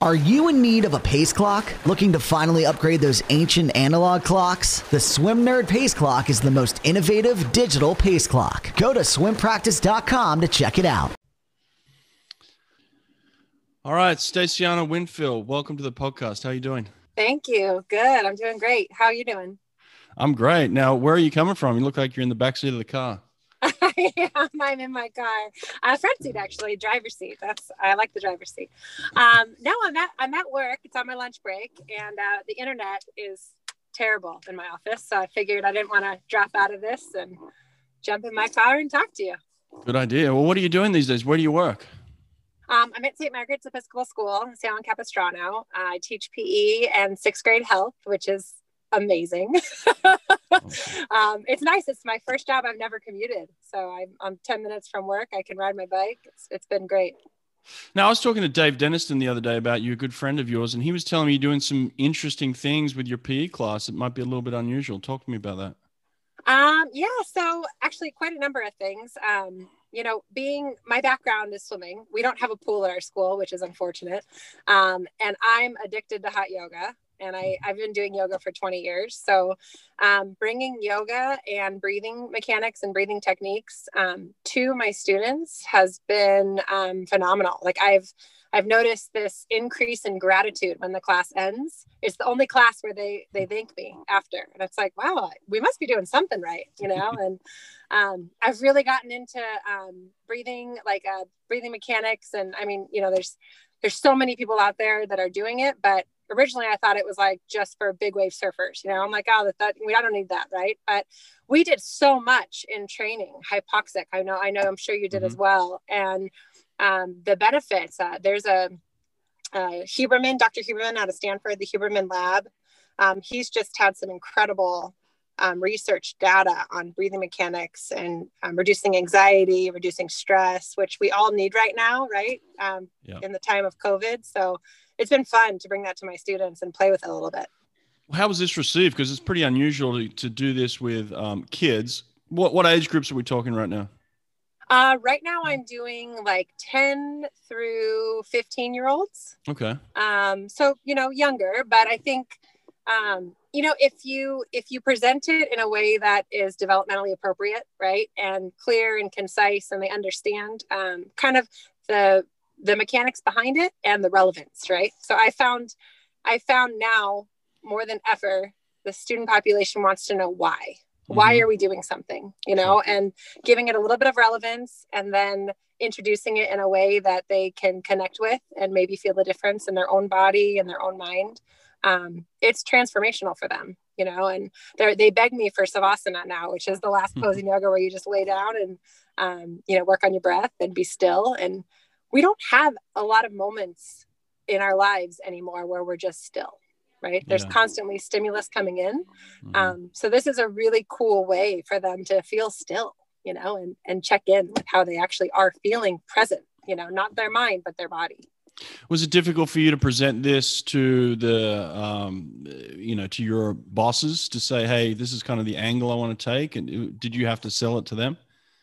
Are you in need of a pace clock? Looking to finally upgrade those ancient analog clocks? The Swim Nerd Pace Clock is the most innovative digital pace clock. Go to swimpractice.com to check it out. All right, Staciana Winfield, welcome to the podcast. How are you doing? Thank you. Good. I'm doing great. How are you doing? I'm great. Now, where are you coming from? You look like you're in the back seat of the car. I'm in my car. Uh, front seat, actually, driver's seat. That's I like the driver's seat. Um, no, I'm at I'm at work. It's on my lunch break, and uh, the internet is terrible in my office. So I figured I didn't want to drop out of this and jump in my car and talk to you. Good idea. Well, what are you doing these days? Where do you work? Um, I'm at St. Margaret's Episcopal School in San Capistrano. I teach PE and sixth grade health, which is amazing. um, it's nice. It's my first job. I've never commuted. So I'm, I'm 10 minutes from work. I can ride my bike. It's, it's been great. Now, I was talking to Dave Denniston the other day about you, a good friend of yours, and he was telling me you're doing some interesting things with your PE class. It might be a little bit unusual. Talk to me about that. Um, yeah, so actually, quite a number of things. Um, you know, being my background is swimming. We don't have a pool at our school, which is unfortunate. Um, and I'm addicted to hot yoga and I, I've been doing yoga for 20 years. So, um, bringing yoga and breathing mechanics and breathing techniques um, to my students has been um, phenomenal. Like I've I've noticed this increase in gratitude when the class ends. It's the only class where they they thank me after, and it's like, wow, we must be doing something right, you know. and um, I've really gotten into um, breathing, like uh, breathing mechanics, and I mean, you know, there's there's so many people out there that are doing it, but originally I thought it was like just for big wave surfers. You know, I'm like, oh, that, that we I don't need that, right? But we did so much in training, hypoxic. I know, I know, I'm sure you did mm-hmm. as well. And um, the benefits. Uh, there's a uh, Huberman, Dr. Huberman out of Stanford, the Huberman Lab. Um, he's just had some incredible um, research data on breathing mechanics and um, reducing anxiety, reducing stress, which we all need right now, right? Um, yeah. In the time of COVID. So it's been fun to bring that to my students and play with it a little bit. How was this received? Because it's pretty unusual to, to do this with um, kids. What, what age groups are we talking right now? Uh, right now, I'm doing like 10 through 15 year olds. Okay. Um, so, you know, younger, but I think, um, you know, if you if you present it in a way that is developmentally appropriate, right, and clear and concise, and they understand um, kind of the the mechanics behind it and the relevance, right? So I found I found now more than ever the student population wants to know why. Mm-hmm. Why are we doing something, you know, and giving it a little bit of relevance and then introducing it in a way that they can connect with and maybe feel the difference in their own body and their own mind. Um, it's transformational for them, you know, and they they beg me for savasana now, which is the last mm-hmm. pose in yoga where you just lay down and, um, you know, work on your breath and be still. And we don't have a lot of moments in our lives anymore where we're just still right there's yeah. constantly stimulus coming in mm-hmm. um, so this is a really cool way for them to feel still you know and and check in with how they actually are feeling present you know not their mind but their body was it difficult for you to present this to the um, you know to your bosses to say hey this is kind of the angle i want to take and uh, did you have to sell it to them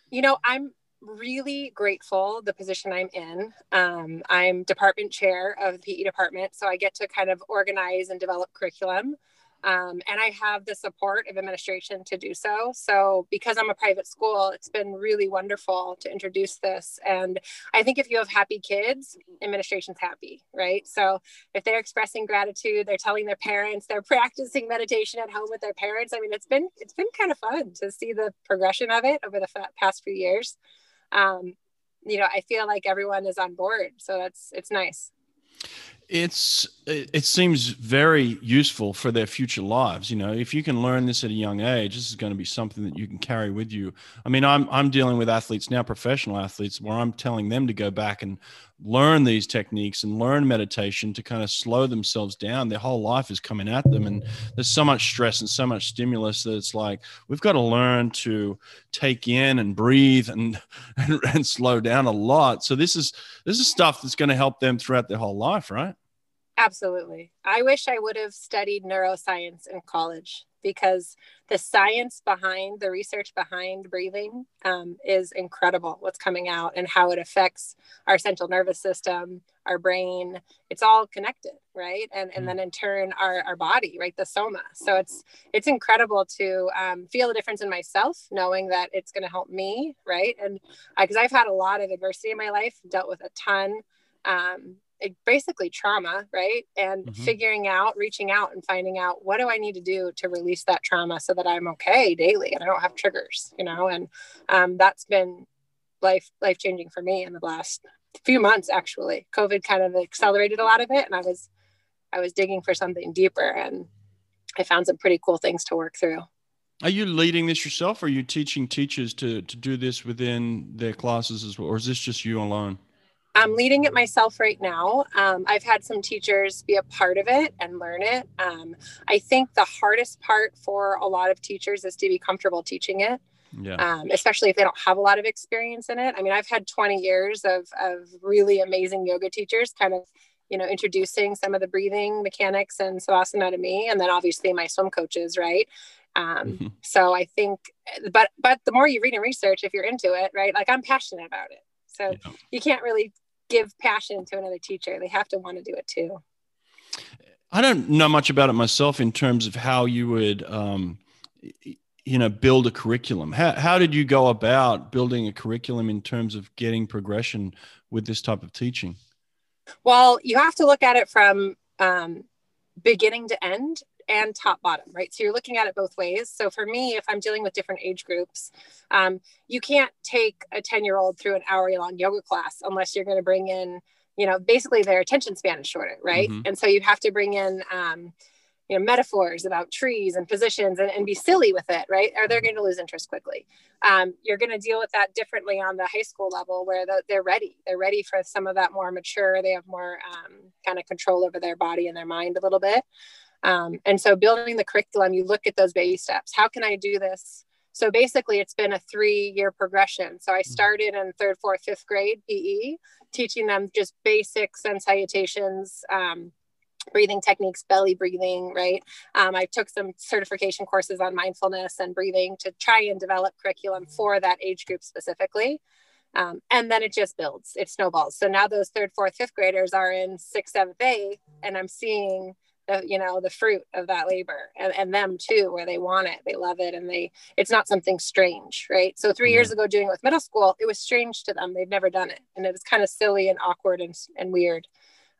you know i'm really grateful the position I'm in. Um, I'm department chair of the PE department, so I get to kind of organize and develop curriculum. Um, and I have the support of administration to do so. So, because I'm a private school, it's been really wonderful to introduce this. And I think if you have happy kids, administration's happy, right? So, if they're expressing gratitude, they're telling their parents, they're practicing meditation at home with their parents. I mean, it's been it's been kind of fun to see the progression of it over the past few years um, you know, I feel like everyone is on board. So that's, it's nice. It's, it seems very useful for their future lives. You know, if you can learn this at a young age, this is going to be something that you can carry with you. I mean, I'm, I'm dealing with athletes now, professional athletes, where I'm telling them to go back and learn these techniques and learn meditation to kind of slow themselves down. Their whole life is coming at them, and there's so much stress and so much stimulus that it's like we've got to learn to take in and breathe and and, and slow down a lot. So this is this is stuff that's going to help them throughout their whole life, right? Absolutely. I wish I would have studied neuroscience in college because the science behind the research behind breathing um, is incredible what's coming out and how it affects our central nervous system our brain. It's all connected right? And and hmm. then in turn our, our body right? The soma. So it's it's incredible to um, feel the difference in myself knowing that it's going to help me right? And because i've had a lot of adversity in my life dealt with a ton um, basically trauma, right? And mm-hmm. figuring out, reaching out and finding out what do I need to do to release that trauma so that I'm okay daily and I don't have triggers, you know? And um, that's been life, life changing for me in the last few months, actually. COVID kind of accelerated a lot of it. And I was, I was digging for something deeper and I found some pretty cool things to work through. Are you leading this yourself? Or are you teaching teachers to, to do this within their classes as well? Or is this just you alone? I'm leading it myself right now. Um, I've had some teachers be a part of it and learn it. Um, I think the hardest part for a lot of teachers is to be comfortable teaching it. Yeah. Um, especially if they don't have a lot of experience in it. I mean, I've had 20 years of, of really amazing yoga teachers kind of, you know, introducing some of the breathing mechanics and savasana to me. And then obviously my swim coaches, right? Um, mm-hmm. So I think, but, but the more you read and research, if you're into it, right? Like I'm passionate about it. So yeah. you can't really give passion to another teacher. They have to want to do it too. I don't know much about it myself in terms of how you would, um, you know, build a curriculum. How, how did you go about building a curriculum in terms of getting progression with this type of teaching? Well, you have to look at it from um, beginning to end and top bottom, right? So you're looking at it both ways. So for me, if I'm dealing with different age groups, um, you can't take a 10 year old through an hour long yoga class unless you're going to bring in, you know, basically their attention span is shorter, right? Mm-hmm. And so you have to bring in, um, you know, metaphors about trees and positions and, and be silly with it, right? Or they're going to lose interest quickly. Um, you're going to deal with that differently on the high school level where the, they're ready. They're ready for some of that more mature. They have more um, kind of control over their body and their mind a little bit. Um, and so building the curriculum, you look at those baby steps. How can I do this? So basically, it's been a three year progression. So I mm-hmm. started in third, fourth, fifth grade PE, teaching them just basics and salutations. Um, breathing techniques, belly breathing, right? Um, I took some certification courses on mindfulness and breathing to try and develop curriculum for that age group specifically. Um, and then it just builds, it snowballs. So now those third, fourth, fifth graders are in sixth, seventh, eighth, and I'm seeing you know the fruit of that labor and, and them too where they want it they love it and they it's not something strange right? So 3 mm-hmm. years ago doing it with middle school it was strange to them. They've never done it and it was kind of silly and awkward and, and weird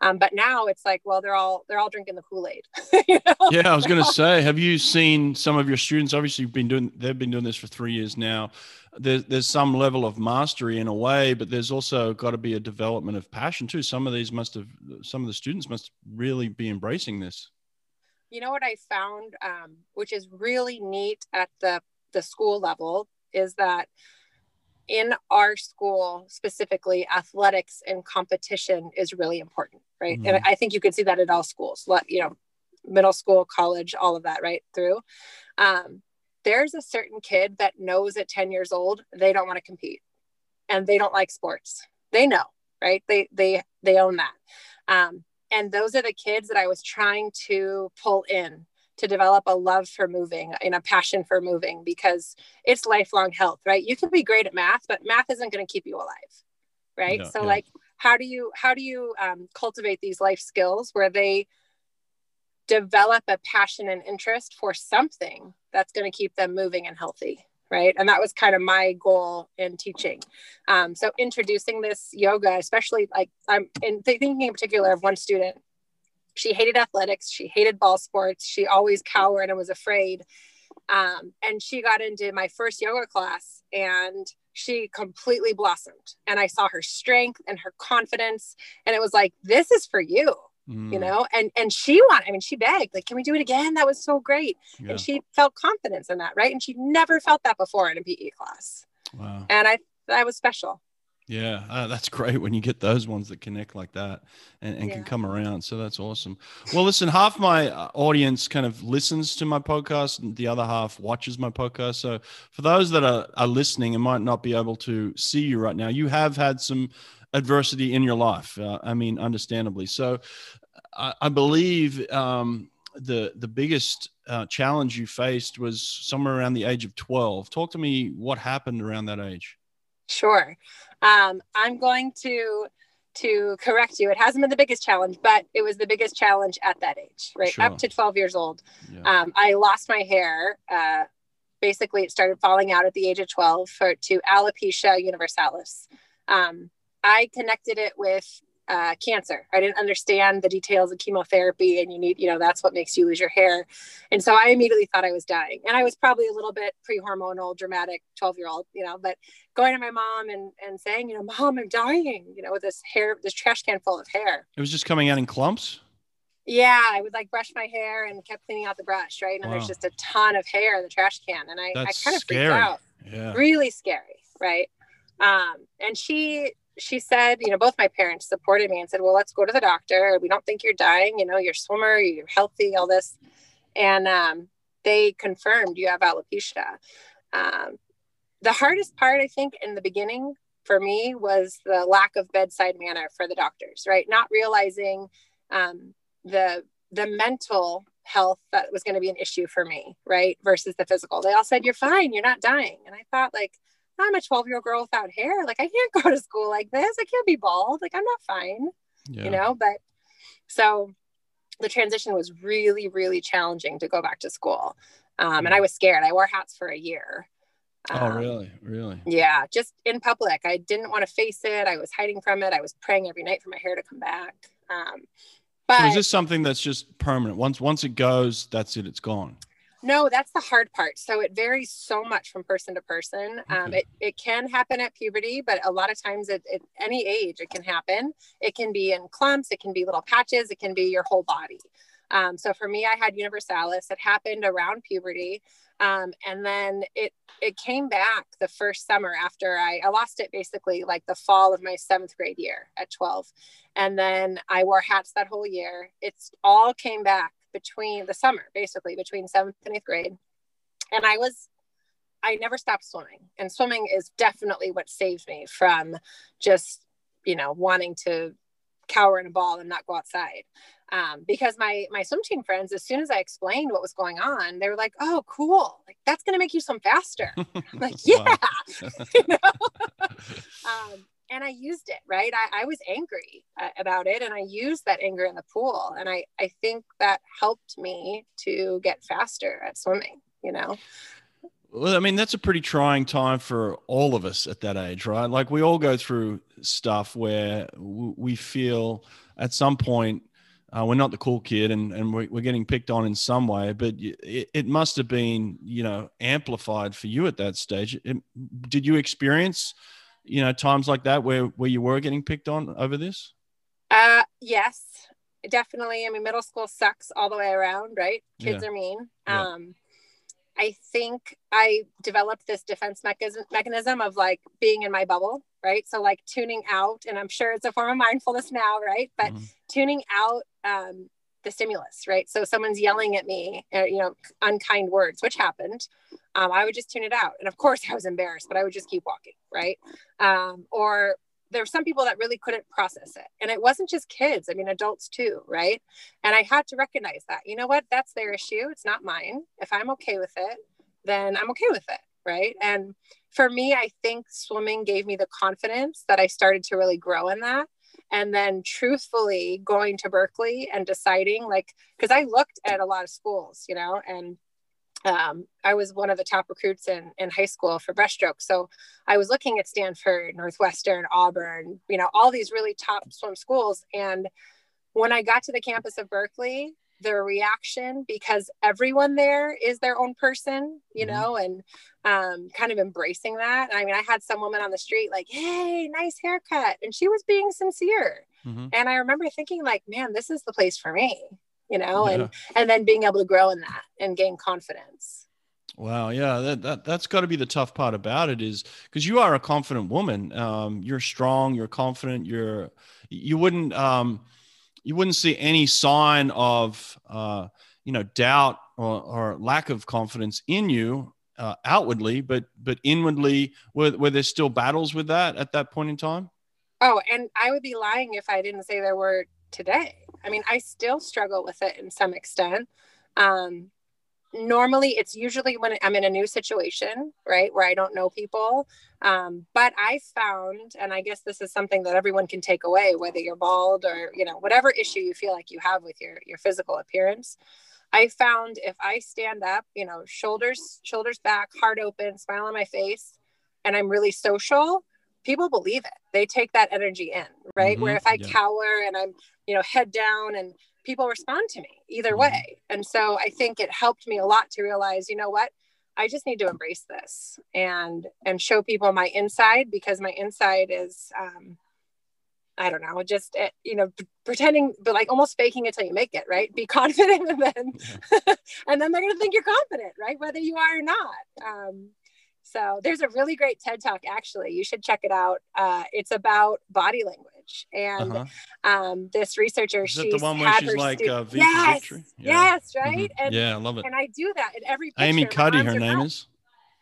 um, but now it's like, well, they're all they're all drinking the Kool Aid. you know? Yeah, I was going to say, have you seen some of your students? Obviously, you've been doing they've been doing this for three years now. There's there's some level of mastery in a way, but there's also got to be a development of passion too. Some of these must have some of the students must really be embracing this. You know what I found, um, which is really neat at the the school level, is that in our school specifically athletics and competition is really important right? Mm-hmm. and i think you can see that at all schools you know middle school college all of that right through. Um, there's a certain kid that knows at 10 years old they don't want to compete and they don't like sports. They know right? They they they own that. Um, and those are the kids that i was trying to pull in to develop a love for moving and a passion for moving because it's lifelong health, right? You can be great at math, but math isn't going to keep you alive, right? Yeah, so like, how do you how do you um, cultivate these life skills where they develop a passion and interest for something that's going to keep them moving and healthy? right and that was kind of my goal in teaching um, so introducing this yoga especially like i'm in thinking in particular of one student she hated athletics. She hated ball sports. She always cowered and was afraid. Um, and she got into my first yoga class and she completely blossomed. And i saw her strength and her confidence. And it was like this is for you mm. you know? And and she wanted i mean she begged like can we do it again? That was so great. Yeah. and she felt confidence in that right? And she never felt that before in a pe class. Wow. and i that was special yeah, uh, that's great when you get those ones that connect like that and, and yeah. can come around. So that's awesome. Well, listen, half my uh, audience kind of listens to my podcast and the other half watches my podcast. So for those that are, are listening and might not be able to see you right now, you have had some adversity in your life. Uh, I mean, understandably. So I, I believe um, the the biggest uh, challenge you faced was somewhere around the age of 12 talk to me what happened around that age sure um, i'm going to to correct you it hasn't been the biggest challenge but it was the biggest challenge at that age right sure. up to 12 years old yeah. um, i lost my hair uh, basically it started falling out at the age of 12 for, to alopecia universalis um, i connected it with uh, cancer. I didn't understand the details of chemotherapy, and you need, you know, that's what makes you lose your hair. And so I immediately thought I was dying. And I was probably a little bit pre hormonal, dramatic 12 year old, you know, but going to my mom and, and saying, you know, mom, I'm dying, you know, with this hair, this trash can full of hair. It was just coming out in clumps? Yeah, I would like brush my hair and kept cleaning out the brush, right? And wow. there's just a ton of hair in the trash can. And I, I kind of freaked out. Yeah. Really scary, right? Um, and she she said, you know, both my parents supported me and said, well, let's go to the doctor. We don't think you're dying. You know, you're a swimmer, you're healthy, all this. And um, they confirmed you have alopecia. Um, the hardest part, I think, in the beginning for me was the lack of bedside manner for the doctors, right? Not realizing um, the the mental health that was going to be an issue for me, right? Versus the physical. They all said, You're fine, you're not dying. And I thought, like, I'm a 12 year old girl without hair. Like I can't go to school like this. I can't be bald. Like I'm not fine, yeah. you know, but so the transition was really, really challenging to go back to school. Um, and I was scared. I wore hats for a year. Oh, um, oh, really? Really? Yeah. Just in public. I didn't want to face it. I was hiding from it. I was praying every night for my hair to come back. Um, but so is this something that's just permanent? Once, once it goes, that's it. It's gone. No, that's the hard part. So it varies so much from person to person. Um, okay. It, it can happen at puberty, but a lot of times at, at any age it can happen. It can be in clumps, it can be little patches, it can be your whole body. Um, so for me, I had universalis. It happened around puberty. Um, and then it it came back the first summer after I, I lost it basically like the fall of my seventh grade year at 12 and then i wore hats that whole year it's all came back between the summer, basically between seventh and eighth grade. And I was, I never stopped swimming. And swimming is definitely what saved me from just, you know, wanting to cower in a ball and not go outside. Um, because my my swim team friends, as soon as I explained what was going on, they were like, "Oh, cool! Like that's gonna make you swim faster." I'm like, "Yeah," you know. um, and I used it, right? I, I was angry uh, about it and I used that anger in the pool. And I, I think that helped me to get faster at swimming, you know? Well, I mean, that's a pretty trying time for all of us at that age, right? Like we all go through stuff where we feel at some point uh, we're not the cool kid and, and we're, we're getting picked on in some way, but it, it must have been, you know, amplified for you at that stage. It, did you experience you know times like that where where you were getting picked on over this uh yes definitely i mean middle school sucks all the way around right kids yeah. are mean yeah. um i think i developed this defense mechanism mechanism of like being in my bubble right so like tuning out and i'm sure it's a form of mindfulness now right but mm-hmm. tuning out um the stimulus, right? So someone's yelling at me, uh, you know, unkind words, which happened. Um, I would just tune it out. And of course, I was embarrassed, but I would just keep walking, right? Um, or there were some people that really couldn't process it. And it wasn't just kids, I mean, adults too, right? And I had to recognize that, you know what, that's their issue. It's not mine. If I'm okay with it, then I'm okay with it, right? And for me, I think swimming gave me the confidence that I started to really grow in that and then truthfully going to Berkeley and deciding like because I looked at a lot of schools, you know, and um, I was one of the top recruits in, in high school for breaststroke. So I was looking at Stanford, Northwestern, Auburn, you know, all these really top swim schools. And when I got to the campus of Berkeley, their reaction because everyone there is their own person, you mm-hmm. know, and um, kind of embracing that. I mean, I had some woman on the street like, "Hey, nice haircut," and she was being sincere. Mm-hmm. And I remember thinking, like, "Man, this is the place for me," you know, yeah. and and then being able to grow in that and gain confidence. Wow, yeah, that, that that's got to be the tough part about it is because you are a confident woman. Um, you're strong, you're confident, you're you wouldn't um you wouldn't see any sign of uh, you know doubt or, or, lack of confidence in you uh, outwardly, but but inwardly, were, were there still battles with that at that point in time? Oh, and I would be lying if I didn't say there were today. I mean, I still struggle with it in some extent. Um, normally it's usually when I'm in a new situation, right, where I don't know people. Um, but I found, and I guess this is something that everyone can take away, whether you're bald or you know whatever issue you feel like you have with your your physical appearance. I found if I stand up, you know, shoulders shoulders back, heart open, smile on my face, and I'm really social, people believe it. They take that energy in, right? Mm-hmm, Where if I yeah. cower and I'm, you know, head down and people respond to me either mm-hmm. way. And so I think it helped me a lot to realize, you know what? I just need to embrace this and and show people my inside because my inside is um I don't know, just eh, you know, pretending, but like almost faking it till you make it, right? Be confident, and then, yeah. and then they're gonna think you're confident, right? Whether you are or not. Um, so there's a really great TED talk. Actually, you should check it out. Uh, it's about body language, and uh-huh. um, this researcher, she's the one where she's like, stu- uh, yes, yeah. yes, right, mm-hmm. and, yeah, I love it. And I do that in every. Picture. Amy Cuddy, her name is.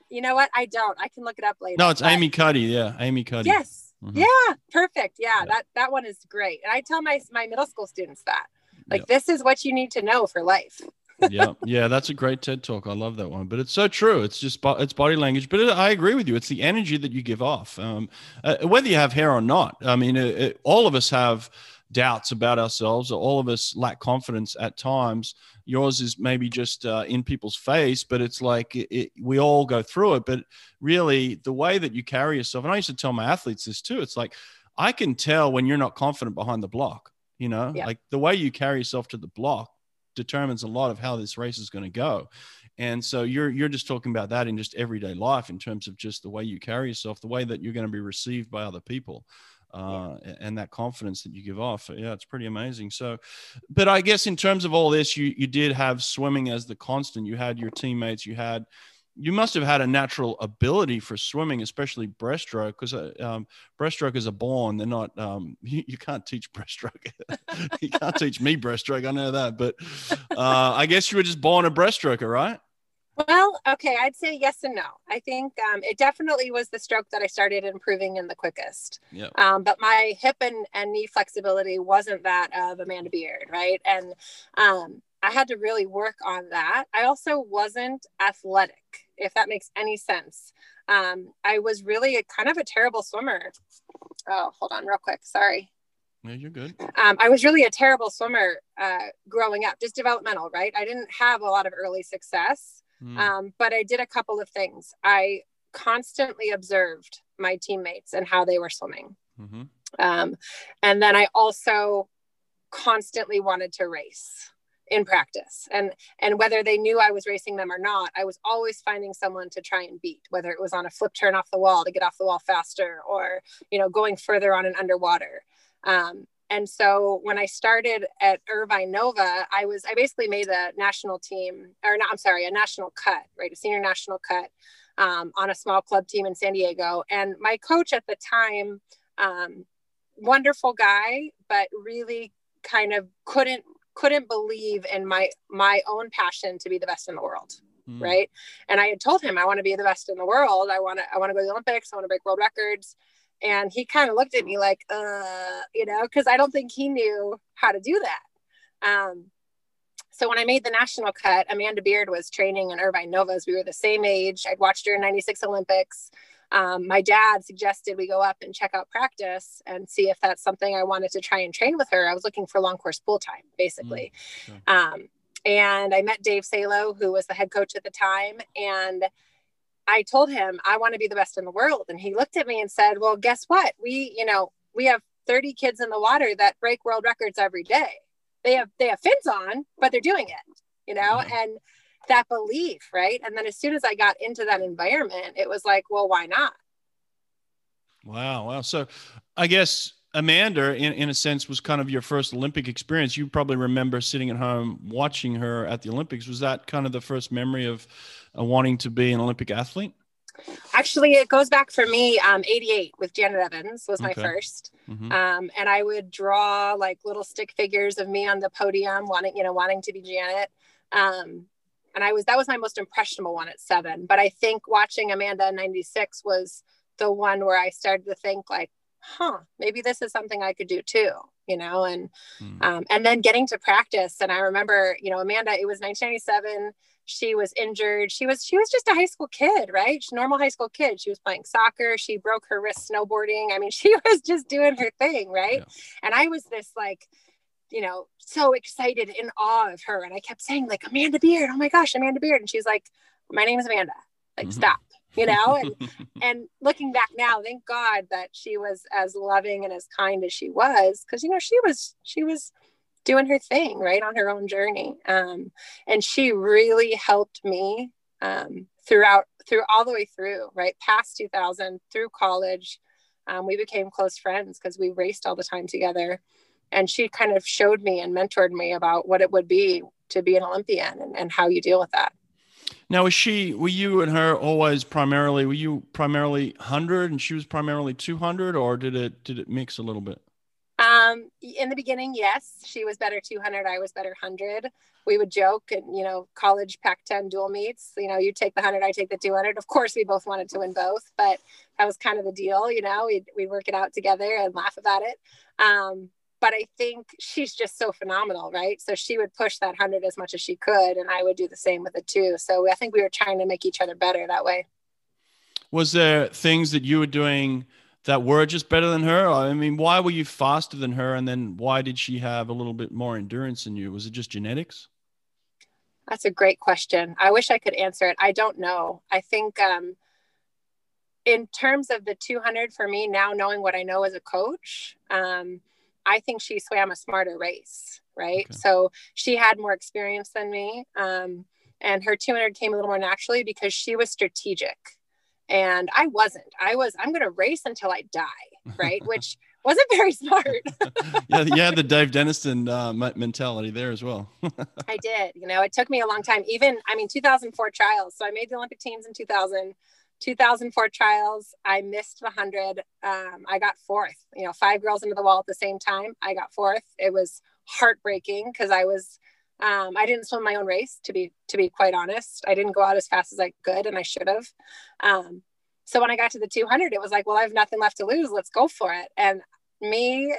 You know what? I don't. I can look it up later. No, it's but... Amy Cuddy. Yeah, Amy Cuddy. Yes. Mm-hmm. Yeah, perfect. Yeah, yeah, that that one is great. And I tell my my middle school students that, like, this is what you need to know for life yeah, yeah, that's a great TED talk. I love that one. But it's so true. It's just it's body language. But it, I agree with you. It's the energy that you give off, um, uh, whether you have hair or not. I mean, it, it, all of us have doubts about ourselves. or All of us lack confidence at times. Yours is maybe just uh, in people's face, but it's like we all go through it. But really, the way that you carry yourself, and I used to tell my athletes this too. It's like I can tell when you're not confident behind the block. You know, yeah. like the way you carry yourself to the block determines a lot of how this race is going to go. And so you're you're just talking about that in just everyday life in terms of just the way you carry yourself, the way that you're going to be received by other people. Uh, and that confidence that you give off. Yeah, it's pretty amazing. So, but I guess in terms of all this, you you did have swimming as the constant. You had your teammates. You had you must have had a natural ability for swimming, especially breaststroke, because uh, um, breaststrokers are born. They're not. Um, you, you, can't teach breaststroke. you can't teach me breaststroke. I know that, but uh, I guess you were just born a breaststroker, right? Well, okay, I'd say yes and no. I think um, it definitely was the stroke that I started improving in the quickest. Yeah. Um, but my hip and, and knee flexibility wasn't that of Amanda Beard, right? And um, I had to really work on that. I also wasn't athletic, if that makes any sense. Um, I was really a, kind of a terrible swimmer. Oh, hold on, real quick. Sorry. Yeah, you're good. Um, I was really a terrible swimmer uh, growing up, just developmental, right? I didn't have a lot of early success, mm. um, but I did a couple of things. I constantly observed my teammates and how they were swimming. Mm-hmm. Um, and then I also constantly wanted to race in practice. And and whether they knew i was racing them or not i was always finding someone to try and beat whether it was on a flip turn off the wall to get off the wall faster or you know going further on an underwater. Um, and so when i started at irvine nova i was i basically made a national team or not i'm sorry a national cut right? A senior national cut um, on a small club team in san diego. And my coach at the time um, wonderful guy but really kind of couldn't couldn't believe in my my own passion to be the best in the world mm. right and i had told him i want to be the best in the world i want to i want to go to the olympics i want to break world records and he kind of looked at me like uh you know because i don't think he knew how to do that um so when I made the national cut, Amanda Beard was training in Irvine Novas. We were the same age. I'd watched her in 96 Olympics um, my dad suggested we go up and check out practice and see if that's something I wanted to try and train with her. I was looking for long course pool time, basically. Mm, sure. um, and I met Dave Salo, who was the head coach at the time. And I told him, I want to be the best in the world. And he looked at me and said, Well, guess what? We, you know, we have 30 kids in the water that break world records every day. They have they have fins on, but they're doing it, you know, mm-hmm. and that belief, right? And then as soon as I got into that environment, it was like, well, why not? Wow. Wow. So I guess Amanda, in, in a sense, was kind of your first Olympic experience. You probably remember sitting at home watching her at the Olympics. Was that kind of the first memory of uh, wanting to be an Olympic athlete? Actually, it goes back for me. Um, 88 with Janet Evans was my okay. 1st mm-hmm. um, and I would draw like little stick figures of me on the podium, wanting you know wanting to be Janet. Um, and I was that was my most impressionable one at seven. But I think watching Amanda in 96 was the one where I started to think like, huh, maybe this is something I could do too, you know, and, mm. um, and then getting to practice. And I remember, you know, Amanda, it was 1997. She was injured. She was, she was just a high school kid, right? She's normal high school kid. She was playing soccer. She broke her wrist snowboarding. I mean, she was just doing her thing. Right. Yeah. And I was this like, you know, so excited in awe of her. And I kept saying like, Amanda Beard, oh my gosh, Amanda Beard. And she's like, my name is Amanda. Like, mm-hmm. stop you know and and looking back now thank god that she was as loving and as kind as she was because you know she was she was doing her thing right on her own journey um, and she really helped me um, throughout through all the way through right past 2000 through college um, we became close friends because we raced all the time together and she kind of showed me and mentored me about what it would be to be an olympian and, and how you deal with that now, was she, were you and her always primarily, were you primarily 100 and she was primarily 200 or did it, did it mix a little bit? Um, in the beginning, yes, she was better 200. I was better 100. We would joke and, you know, college Pac 10 dual meets, you know, you take the 100, I take the 200. Of course, we both wanted to win both, but that was kind of the deal, you know, we'd, we'd work it out together and laugh about it. Um, but I think she's just so phenomenal, right? So she would push that 100 as much as she could, and I would do the same with it too. So I think we were trying to make each other better that way. Was there things that you were doing that were just better than her? I mean, why were you faster than her? And then why did she have a little bit more endurance than you? Was it just genetics? That's a great question. I wish I could answer it. I don't know. I think um, in terms of the 200 for me now, knowing what I know as a coach, um, I think she swam a smarter race, right? Okay. So she had more experience than me. Um, and her 200 came a little more naturally because she was strategic. And I wasn't. I was, I'm going to race until I die, right? Which wasn't very smart. yeah, yeah, the Dave Denniston uh, mentality there as well. I did. You know, it took me a long time. Even, I mean, 2004 trials. So I made the Olympic teams in 2000. 2004 trials, I missed the 100. Um, I got fourth, you know, five girls into the wall at the same time. I got fourth. It was heartbreaking because I was, um, I didn't swim my own race to be, to be quite honest. I didn't go out as fast as I could and I should have. Um, so when I got to the 200, it was like, well, I have nothing left to lose. Let's go for it. And me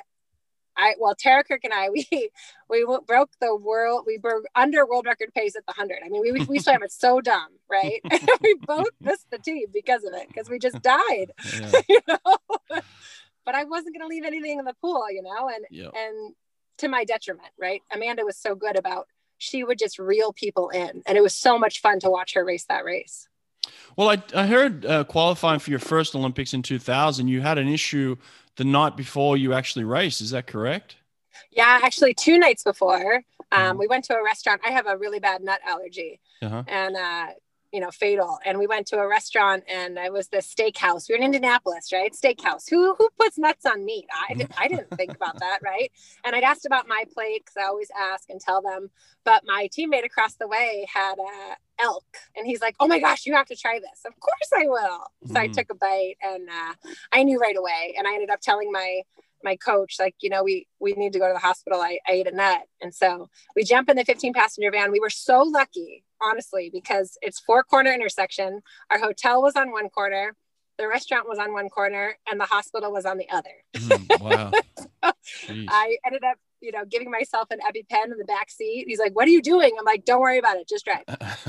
I well Tara Kirk and I we we broke the world we broke under world record pace at the hundred. I mean we we swam it so dumb, right? we both missed the team because of it because we just died, yeah. you know. but I wasn't going to leave anything in the pool, you know, and yep. and to my detriment, right? Amanda was so good about she would just reel people in, and it was so much fun to watch her race that race. Well, I, I heard uh, qualifying for your first Olympics in 2000, you had an issue the night before you actually raced. Is that correct? Yeah, actually, two nights before, um, mm-hmm. we went to a restaurant. I have a really bad nut allergy, uh-huh. and uh, you know, fatal. And we went to a restaurant, and it was the steakhouse. We were in Indianapolis, right? Steakhouse. Who who puts nuts on meat? I did, I didn't think about that, right? And I'd asked about my plate because I always ask and tell them. But my teammate across the way had a elk, and he's like, "Oh my gosh, you have to try this." Of course I will. So mm. I took a bite, and uh, I knew right away. And I ended up telling my my coach like you know we we need to go to the hospital I, I ate a nut and so we jump in the 15 passenger van we were so lucky honestly, because it's four corner intersection. Our hotel was on one corner, the restaurant was on one corner, and the hospital was on the other. Mm, wow. I ended up, you know, giving myself an EpiPen in the back seat. He's like, "What are you doing?" I'm like, "Don't worry about it, just drive."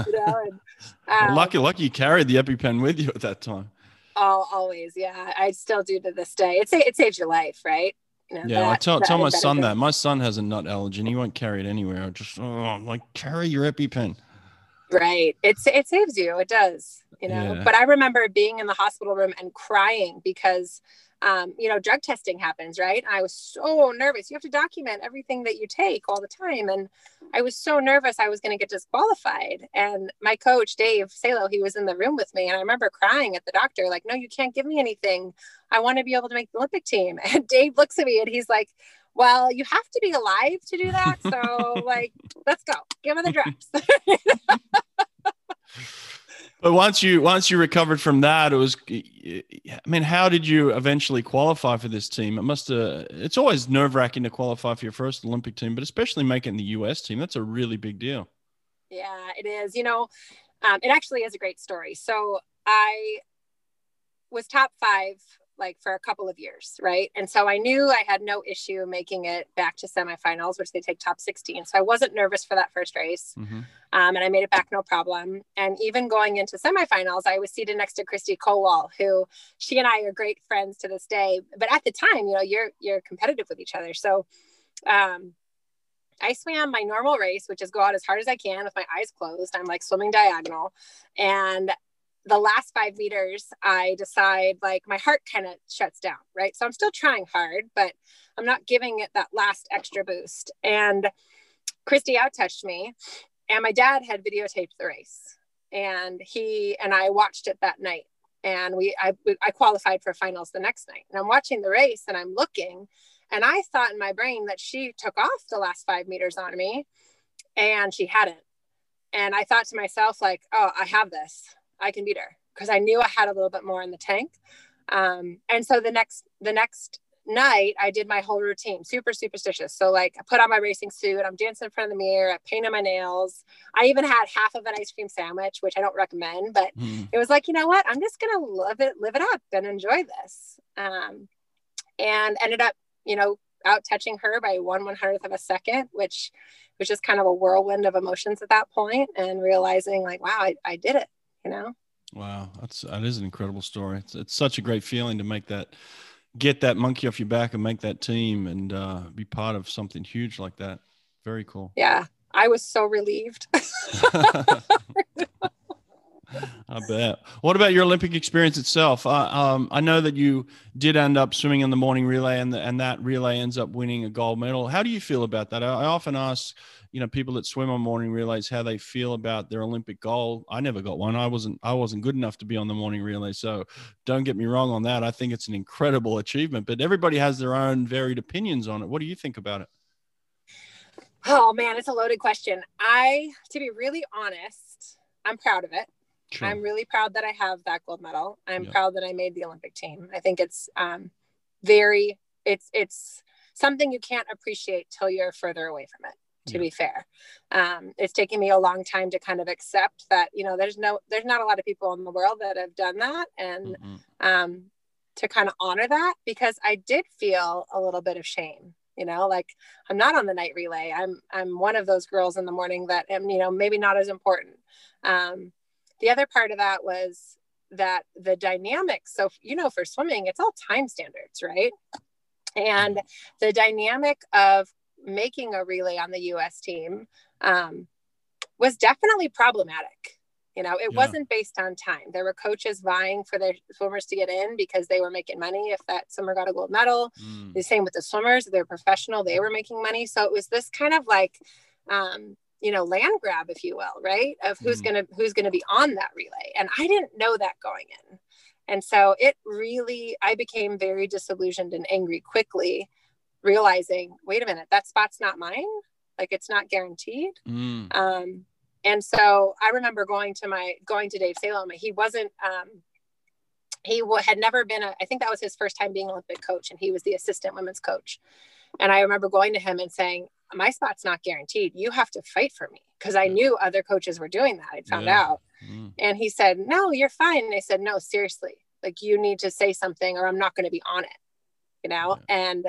You know. And, um, well, lucky, lucky, you carried the EpiPen with you at that time. Oh, always, yeah. I still do to this day. It it saves your life, right? You know, yeah, that, I tell, tell my son that. My son has a nut allergy and he won't carry it anywhere. I just, oh, I'm like, carry your EpiPen. Right. It's it saves you. It does. You know. Yeah. But I remember being in the hospital room and crying because um, you know, drug testing happens, right? I was so nervous. You have to document everything that you take all the time. And I was so nervous I was going to get disqualified. And my coach, Dave Salo, he was in the room with me. And I remember crying at the doctor, like, no, you can't give me anything. I want to be able to make the Olympic team. And Dave looks at me and he's like, well, you have to be alive to do that. So, like, let's go. Give me the drops. but once you once you recovered from that, it was. I mean, how did you eventually qualify for this team? It must have. It's always nerve wracking to qualify for your first Olympic team, but especially making the U.S. team. That's a really big deal. Yeah, it is. You know, um, it actually is a great story. So I was top five like for a couple of years, right? And so I knew I had no issue making it back to semifinals, which they take top 16. So I wasn't nervous for that first race. Mm-hmm. Um, and I made it back no problem. And even going into semifinals, I was seated next to Kristy Kowal, who she and I are great friends to this day. But at the time, you know, you're you're competitive with each other. So um, I swam my normal race, which is go out as hard as I can with my eyes closed. I'm like swimming diagonal. And the last five meters, I decide like my heart kind of shuts down, right? So I'm still trying hard, but I'm not giving it that last extra boost. And Kristy out touched me, and my dad had videotaped the race, and he and I watched it that night. And we, I, I qualified for finals the next night. And I'm watching the race, and I'm looking, and I thought in my brain that she took off the last five meters on me, and she hadn't. And I thought to myself, like, oh, I have this I can beat her because I knew I had a little bit more in the tank. Um, and so the next the next night I did my whole routine, super superstitious. So like I put on my racing suit, I'm dancing in front of the mirror, I painted my nails. I even had half of an ice cream sandwich, which I don't recommend, but mm. it was like, you know what? I'm just gonna live it, live it up and enjoy this. Um, and ended up, you know, out touching her by one one hundredth of a second, which was just kind of a whirlwind of emotions at that point and realizing like, wow, I, I did it you know? Wow that's that is an incredible story. It's, it's such a great feeling to make that get that monkey off your back and make that team and uh, be part of something huge like that. Very cool. Yeah i was so relieved I bet. What about your Olympic experience itself? Uh, um, I know that you did end up swimming in the morning relay, and the, and that relay ends up winning a gold medal. How do you feel about that? I, I often ask you know people that swim on morning relays how they feel about their olympic goal i never got one i wasn't i wasn't good enough to be on the morning relay so don't get me wrong on that i think it's an incredible achievement but everybody has their own varied opinions on it what do you think about it oh man it's a loaded question i to be really honest i'm proud of it sure. i'm really proud that i have that gold medal i'm yep. proud that i made the olympic team i think it's um, very it's it's something you can't appreciate till you're further away from it to yeah. be fair um, it's taken me a long time to kind of accept that you know there's no there's not a lot of people in the world that have done that and mm-hmm. um, to kind of honor that because i did feel a little bit of shame you know like i'm not on the night relay i'm i'm one of those girls in the morning that am you know maybe not as important um, the other part of that was that the dynamics so you know for swimming it's all time standards right and the dynamic of making a relay on the US team um, was definitely problematic. You know, it yeah. wasn't based on time. There were coaches vying for their swimmers to get in because they were making money if that swimmer got a gold medal. Mm. The same with the swimmers, they're professional, they were making money. So it was this kind of like, um, you know, land grab, if you will, right? Of who's mm. gonna who's gonna be on that relay. And I didn't know that going in. And so it really, I became very disillusioned and angry quickly realizing, wait a minute, that spot's not mine. Like it's not guaranteed. Mm. Um, and so I remember going to my going to Dave Salo. He wasn't. Um, he w- had never been a. I think that was his first time being Olympic coach, and he was the assistant women's coach. And I remember going to him and saying, "My spot's not guaranteed. You have to fight for me." Because I knew other coaches were doing that. I'd found yeah. out. Mm. And he said, "No, you're fine." And I said, "No, seriously. Like you need to say something, or I'm not going to be on it." You know. Yeah. And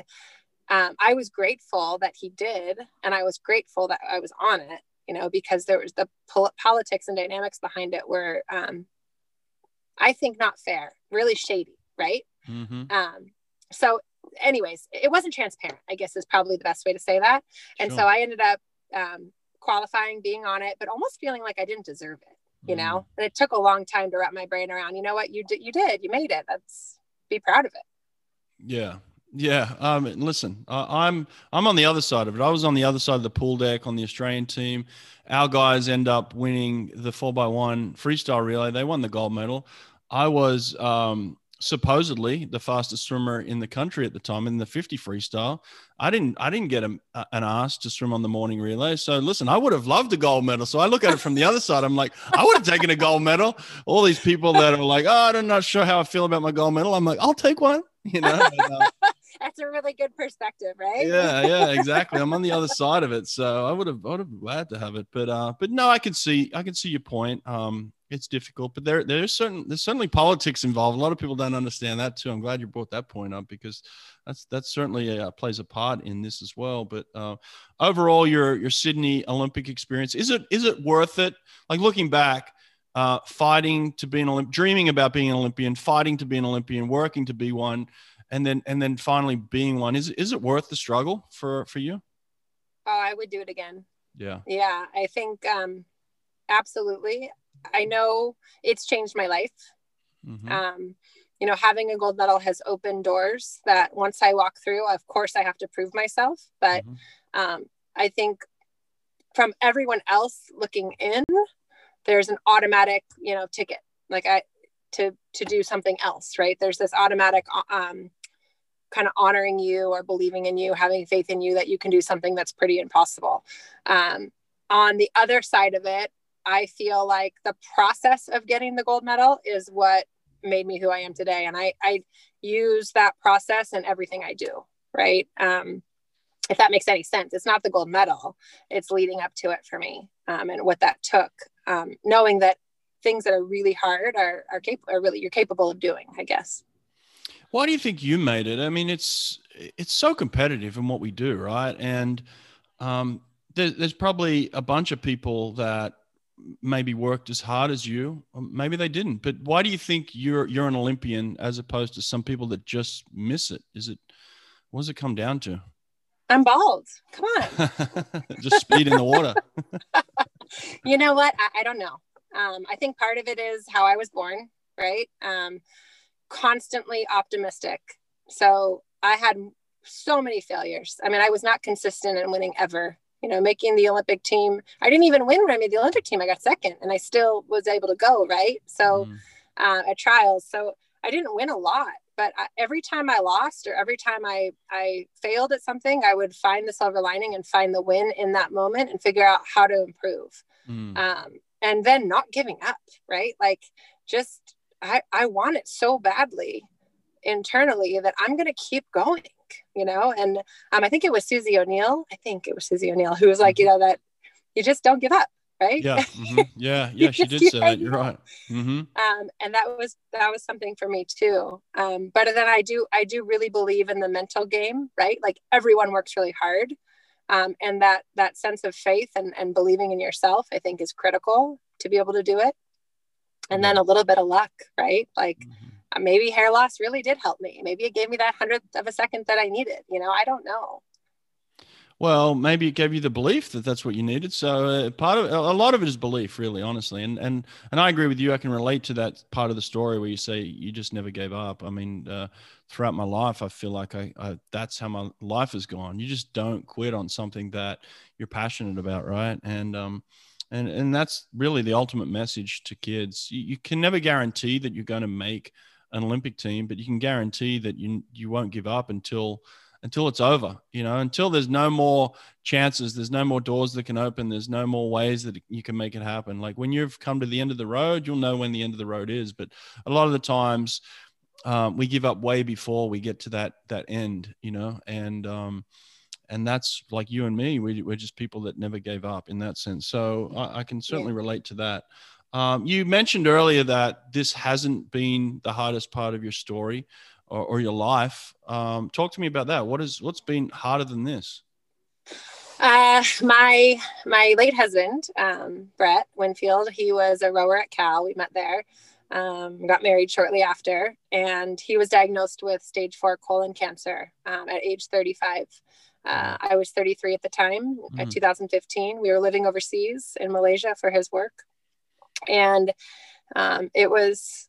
um, I was grateful that he did, and I was grateful that I was on it, you know, because there was the pol- politics and dynamics behind it were, um, I think, not fair, really shady, right? Mm-hmm. Um, so, anyways, it wasn't transparent. I guess is probably the best way to say that. And sure. so I ended up um, qualifying, being on it, but almost feeling like I didn't deserve it. You mm. know, and it took a long time to wrap my brain around. You know what? You did. You did. You made it. That's be proud of it. Yeah, yeah. Um, listen, I'm I'm on the other side of it. I was on the other side of the pool deck on the Australian team. Our guys end up winning the four by one freestyle relay. They won the gold medal. I was um, supposedly the fastest swimmer in the country at the time in the 50 freestyle. I didn't I didn't get a, an ask to swim on the morning relay. So listen, I would have loved a gold medal. So I look at it from the other side. I'm like, I would have taken a gold medal. All these people that are like, oh, I'm not sure how I feel about my gold medal. I'm like, I'll take one. You know. And, uh, that's a really good perspective, right? Yeah, yeah, exactly. I'm on the other side of it, so I would have, I would have been glad to have it, but, uh, but no, I can see, I can see your point. Um, it's difficult, but there, there's certain, there's certainly politics involved. A lot of people don't understand that too. I'm glad you brought that point up because that's, that's certainly uh, plays a part in this as well. But uh, overall, your, your Sydney Olympic experience is it, is it worth it? Like looking back, uh, fighting to be an Olymp- dreaming about being an Olympian, fighting to be an Olympian, working to be one, and then and then finally being one. Is is it worth the struggle for for you? Oh, I would do it again. Yeah. Yeah, I think um, absolutely. I know it's changed my life. Mm-hmm. Um, you know, having a gold medal has opened doors that once I walk through, of course, I have to prove myself. But mm-hmm. um, I think from everyone else looking in, there's an automatic you know ticket like i to to do something else right there's this automatic um kind of honoring you or believing in you having faith in you that you can do something that's pretty impossible. Um on the other side of it i feel like the process of getting the gold medal is what made me who i am today and i i use that process in everything i do right? Um if that makes any sense it's not the gold medal it's leading up to it for me um, and what that took um, knowing that things that are really hard are are capable are really you're capable of doing i guess why do you think you made it? I mean it's it's so competitive in what we do right? And um, there, there's probably a bunch of people that maybe worked as hard as you. Maybe they didn't but why do you think you're you're an olympian as opposed to some people that just miss it? Is it what does it come down to? I'm bald. Come on. Just speed in the water. You know what? I, I don't know. Um, I think part of it is how I was born, right? Um, constantly optimistic. So I had so many failures. I mean, I was not consistent in winning ever. You know, making the Olympic team. I didn't even win when I made the Olympic team. I got second, and I still was able to go right. So mm. uh, at trials, so I didn't win a lot, but I, every time I lost or every time I I failed at something, I would find the silver lining and find the win in that moment and figure out how to improve. Mm. Um, and then not giving up, right? Like just I I want it so badly internally that I'm going to keep going, you know. And um, I think it was Susie O'Neill. I think it was Susie O'Neill who was like, mm-hmm. you know, that you just don't give up right? Yeah, mm-hmm. yeah, yeah. she did say that. You're right. Mm-hmm. Um, and that was that was something for me too. Um, but then I do I do really believe in the mental game, right? Like everyone works really hard, um, and that that sense of faith and and believing in yourself, I think, is critical to be able to do it. And then a little bit of luck, right? Like. Mm-hmm. Maybe hair loss really did help me. Maybe it gave me that hundredth of a second that I needed. You know, I don't know. Well, maybe it gave you the belief that that's what you needed. So uh, part of a lot of it is belief, really, honestly. And and and I agree with you. I can relate to that part of the story where you say you just never gave up. I mean, uh, throughout my life, I feel like I, I that's how my life has gone. You just don't quit on something that you're passionate about, right? And um, and and that's really the ultimate message to kids. You, you can never guarantee that you're going to make an Olympic team, but you can guarantee that you you won't give up until until it's over, you know, until there's no more chances, there's no more doors that can open, there's no more ways that you can make it happen. Like when you've come to the end of the road, you'll know when the end of the road is. But a lot of the times, um, we give up way before we get to that that end, you know, and um, and that's like you and me. We, we're just people that never gave up in that sense. So I, I can certainly yeah. relate to that. Um, you mentioned earlier that this hasn't been the hardest part of your story or, or your life. Um, talk to me about that. What is what's been harder than this? Uh, my my late husband, um, Brett Winfield, he was a rower at Cal. We met there. Um, got married shortly after, and he was diagnosed with stage four colon cancer um, at age 35. Uh, I was 33 at the time, mm. at 2015. We were living overseas in Malaysia for his work, and um, it was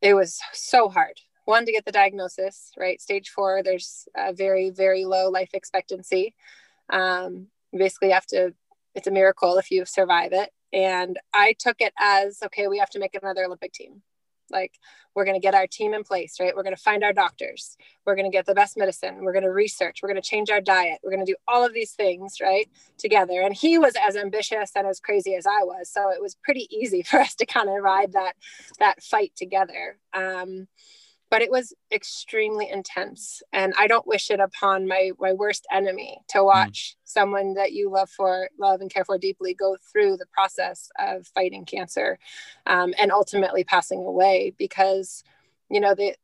it was so hard. One to get the diagnosis right? Stage four there's a very very low life expectancy. Um, you basically have to it's a miracle if you survive it. And i took it as okay we have to make another olympic team like we're going to get our team in place right? We're going to find our doctors. We're going to get the best medicine. We're going to research. We're going to change our diet. We're going to do all of these things right together. And he was as ambitious and as crazy as i was. So it was pretty easy for us to kind of ride that that fight together. Um, but it was extremely intense and i don't wish it upon my my worst enemy to mm. watch mm. someone that you love for love and care for deeply go through the process of fighting cancer um, and ultimately passing away because you know the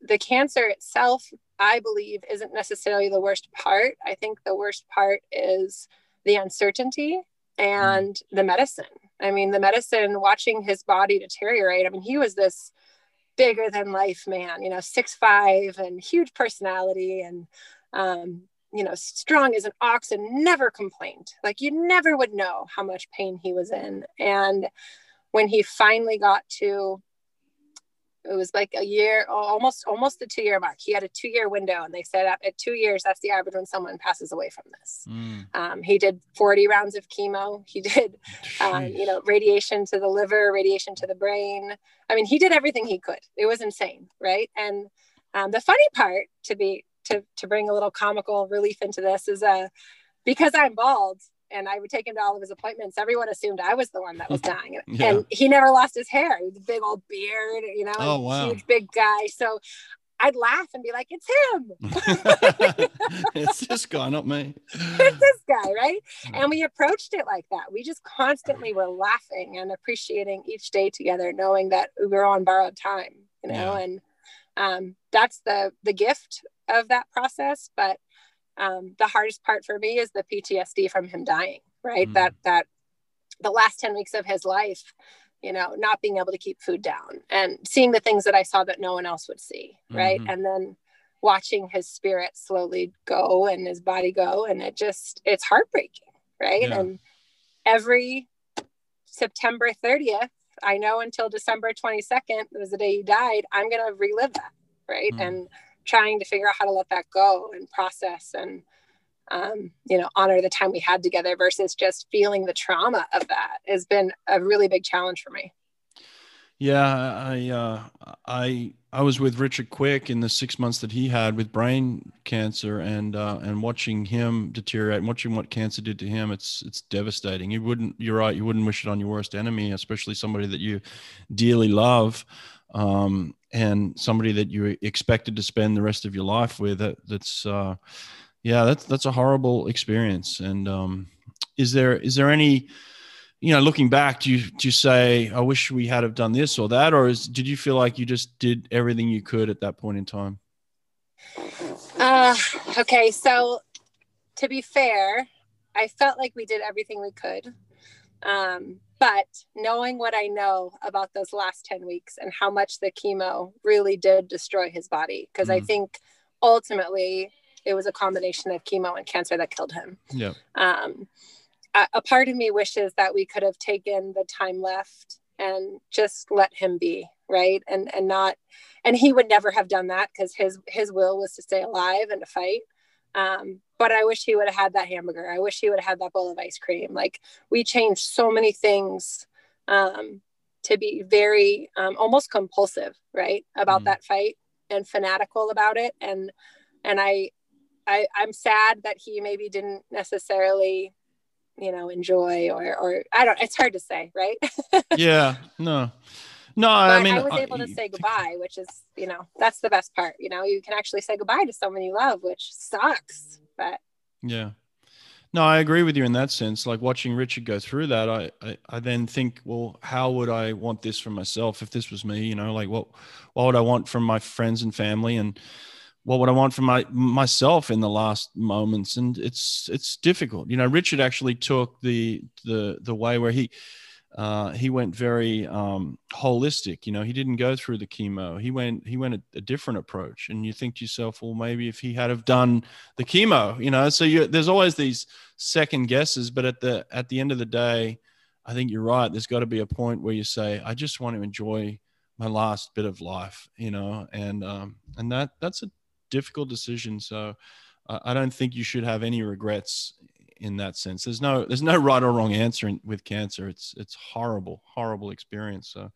the cancer itself i believe isn't necessarily the worst part i think the worst part is the uncertainty mm. and mm. the medicine i mean the medicine watching his body deteriorate i mean he was this bigger than life man, you know, six five and huge personality and um, you know, strong as an ox and never complained. Like you never would know how much pain he was in. And when he finally got to it was like a year almost almost a two year mark. He had a two year window and they said at, at two years that's the average when someone passes away from this. Mm. um, he did 40 rounds of chemo. He did um, you know radiation to the liver radiation to the brain. I mean he did everything he could. It was insane right? And um, the funny part to be to, to bring a little comical relief into this is uh because i'm bald and I would take him to all of his appointments. Everyone assumed I was the one that was dying. yeah. And he never lost his hair. He was a big old beard, you know, oh, wow. huge big guy. So I'd laugh and be like, it's him. it's this guy, not me. it's this guy, right? And we approached it like that. We just constantly were laughing and appreciating each day together, knowing that we were on borrowed time, you know, yeah. and um, that's the the gift of that process. But um, the hardest part for me is the PTSD from him dying, right? Mm. That, that the last 10 weeks of his life, you know, not being able to keep food down and seeing the things that I saw that no one else would see, right? Mm-hmm. And then watching his spirit slowly go and his body go. And it just, it's heartbreaking, right? Yeah. And every September 30th, I know until December 22nd was the day he died, I'm going to relive that, right? Mm. And trying to figure out how to let that go and process and um, you know honor the time we had together versus just feeling the trauma of that has been a really big challenge for me. Yeah i uh, i i was with richard quick in the six months that he had with brain cancer and uh, and watching him deteriorate watching what cancer did to him it's it's devastating. You wouldn't you're right you wouldn't wish it on your worst enemy especially somebody that you dearly love um, and somebody that you expected to spend the rest of your life with. That, that's uh, yeah, that's that's a horrible experience. And um, is there is there any you know looking back do you do you say i wish we had have done this or that or is, did you feel like you just did everything you could at that point in time uh okay so to be fair i felt like we did everything we could um but knowing what I know about those last 10 weeks and how much the chemo really did destroy his body, because mm. I think ultimately it was a combination of chemo and cancer that killed him. Yeah. Um, a, a part of me wishes that we could have taken the time left and just let him be right and and not and he would never have done that because his his will was to stay alive and to fight um, but I wish he would have had that hamburger. I wish he would have had that bowl of ice cream. Like we changed so many things um, to be very um, almost compulsive, right, about mm. that fight and fanatical about it. And and I, I I'm sad that he maybe didn't necessarily, you know, enjoy or or I don't. It's hard to say, right? yeah. No. No, I mean, I was uh, able to say goodbye, which is, you know, that's the best part. You know, you can actually say goodbye to someone you love, which sucks, but yeah. No, I agree with you in that sense. Like watching Richard go through that, I, I, I then think, well, how would I want this for myself if this was me? You know, like what, what would I want from my friends and family, and what would I want from my myself in the last moments? And it's it's difficult. You know, Richard actually took the the the way where he uh, he went very um, holistic. You know, he didn't go through the chemo. He went he went a, a, different approach. And you think to yourself, well, maybe if he had have done the chemo, you know. So you, there's always these second guesses, but at the at the end of the day, I think you're right. There's got to be a point where you say, I just want to enjoy my last bit of life, you know, and um, and that that's a difficult decision. So. I don't think you should have any regrets in that sense. There's no there's no right or wrong answer in, with cancer. It's it's horrible, horrible experience. So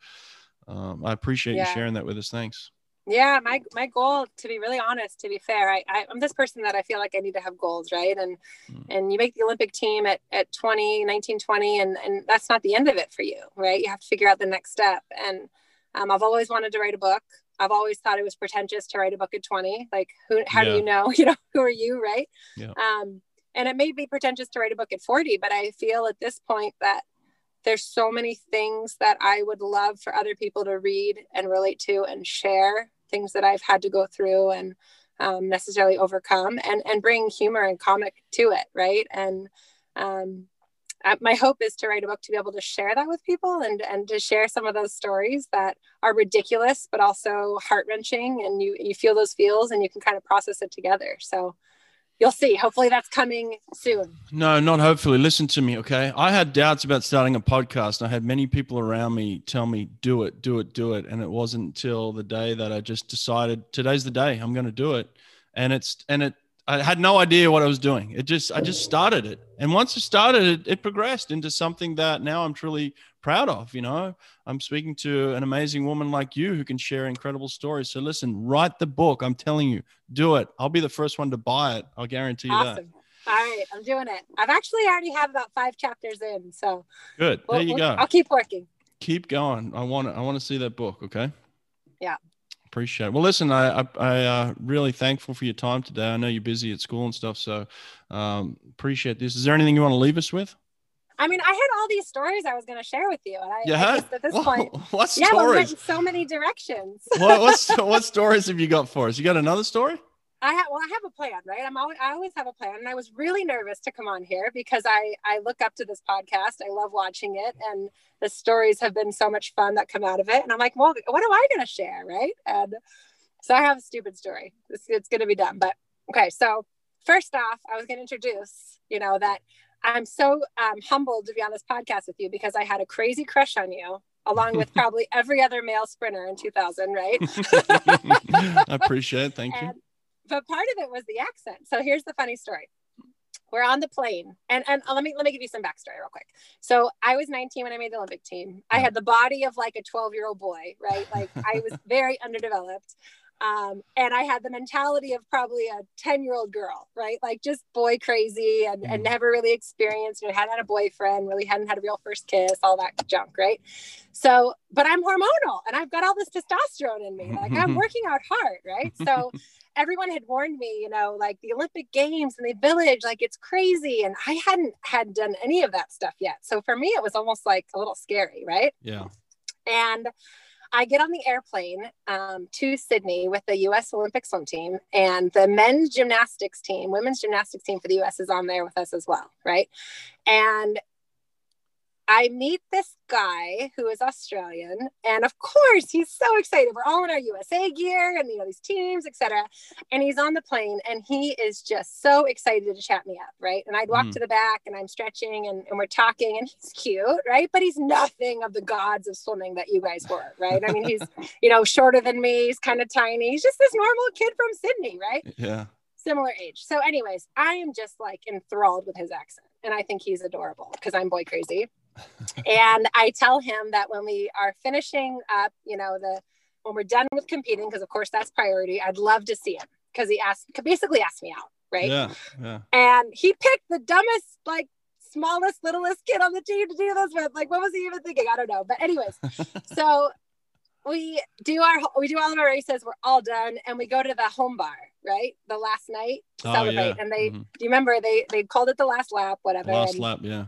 um, I appreciate yeah. you sharing that with us. Thanks. Yeah, my my goal, to be really honest, to be fair, I, I am this person that I feel like I need to have goals, right? And mm. and you make the Olympic team at at 20, 19, 20, and and that's not the end of it for you, right? You have to figure out the next step. And Um, I've always wanted to write a book. I've always thought it was pretentious to write a book at 20. Like, who, how Yeah. do you know? You know, who are you, right? Yeah. Um, and it may be pretentious to write a book at 40, but I feel at this point that there's so many things that I would love for other people to read and relate to and share things that I've had to go through and um, necessarily overcome and and bring humor and comic to it, right? And um, uh, my hope is to write a book to be able to share that with people and and to share some of those stories that are ridiculous but also heart wrenching, and you you feel those feels and you can kind of process it together. So you'll see. Hopefully, that's coming soon. No, not hopefully. Listen to me, okay? I had doubts about starting a podcast. I had many people around me tell me, do it, do it, do it. And it wasn't until the day that I just decided today's the day I'm going to do it. And it's, and it, I had no idea what I was doing. It just, I just started it. And once it started it, it progressed into something that now I'm truly proud of. You know, I'm speaking to an amazing woman like you who can share incredible stories. So listen, write the book. I'm telling you, do it. I'll be the first one to buy it. I'll guarantee you that. Awesome. All right, I'm doing it. I've actually already have about five chapters in, so Good. we'll- there you we'll- go. I'll keep working. keep going. I want to, I want to see that book. Okay. Yeah. Appreciate it. Well, listen, I, I, I uh, really thankful for your time today. I know you're busy at school and stuff, so um, appreciate this. Is there anything you want to leave us with? I mean, I had all these stories I was going to share with you, and I, You I at this point, what yeah, we went in so many directions. what, what, what stories have you got for us? You got another story? I have well, I have a plan, right? I'm always I always have a plan, and I was really nervous to come on here because I I look up to this podcast. I love watching it, and the stories have been so much fun that come out of it. And I'm like, well, what am I going to share, right? And so I have a stupid story. It's, it's going to be dumb, but okay. So first off, I was going to introduce, you know, that I'm so um, humbled to be on this podcast with you because I had a crazy crush on you, along with probably every other male sprinter in 2000, right? I appreciate it. Thank you. But part of it was the accent. So here's the funny story. We're on the plane, and and let me let me give you some backstory real quick. So I was 19 when I made the Olympic team. I had the body of like a 12 year old boy, right? Like I was very underdeveloped. Um, and I had the mentality of probably a 10 year old girl, right? Like just boy crazy and, and Mm. never really experienced, you know, hadn't had a boyfriend, really hadn't had a real first kiss, all that junk, right? So, but I'm hormonal and I've got all this testosterone in me. Like I'm working out hard, right? So everyone had warned me, you know, like the Olympic Games and the village, like it's crazy. And I hadn't had done any of that stuff yet. So for me, it was almost like a little scary, right? Yeah. And I get on the airplane um, to Sydney with the US Olympic swim team, and the men's gymnastics team, women's gymnastics team for the US is on there with us as well, right? And I meet this guy who is Australian, and of course he's so excited. We're all in our USA gear and you know these teams, etc. And he's on the plane, and he is just so excited to chat me up, right? And I'd walk Mm. to the back, and I'm stretching, and, and we're talking, and he's cute, right? But he's nothing of the gods of swimming that you guys were, right? I mean, he's you know shorter than me, he's kind of tiny, he's just this normal kid from Sydney, right? Yeah. similar age. So, anyways, I am just like enthralled with his accent, and I think he's adorable because I'm boy crazy. And I tell him that when we are finishing up, you know, the when we're done with competing, because of course that's priority, I'd love to see him because he asked, basically asked me out, right? Yeah. Yeah. And he picked the dumbest, like smallest, littlest kid on the team to do this with. Like, what was he even thinking? I don't know. But anyways, so we do our we do all of our races. We're all done, and we go to the home bar, right? The last night to Oh, celebrate. yeah. And they, Mhm. do you remember they they called it the last lap, whatever. Last and- lap. Yeah.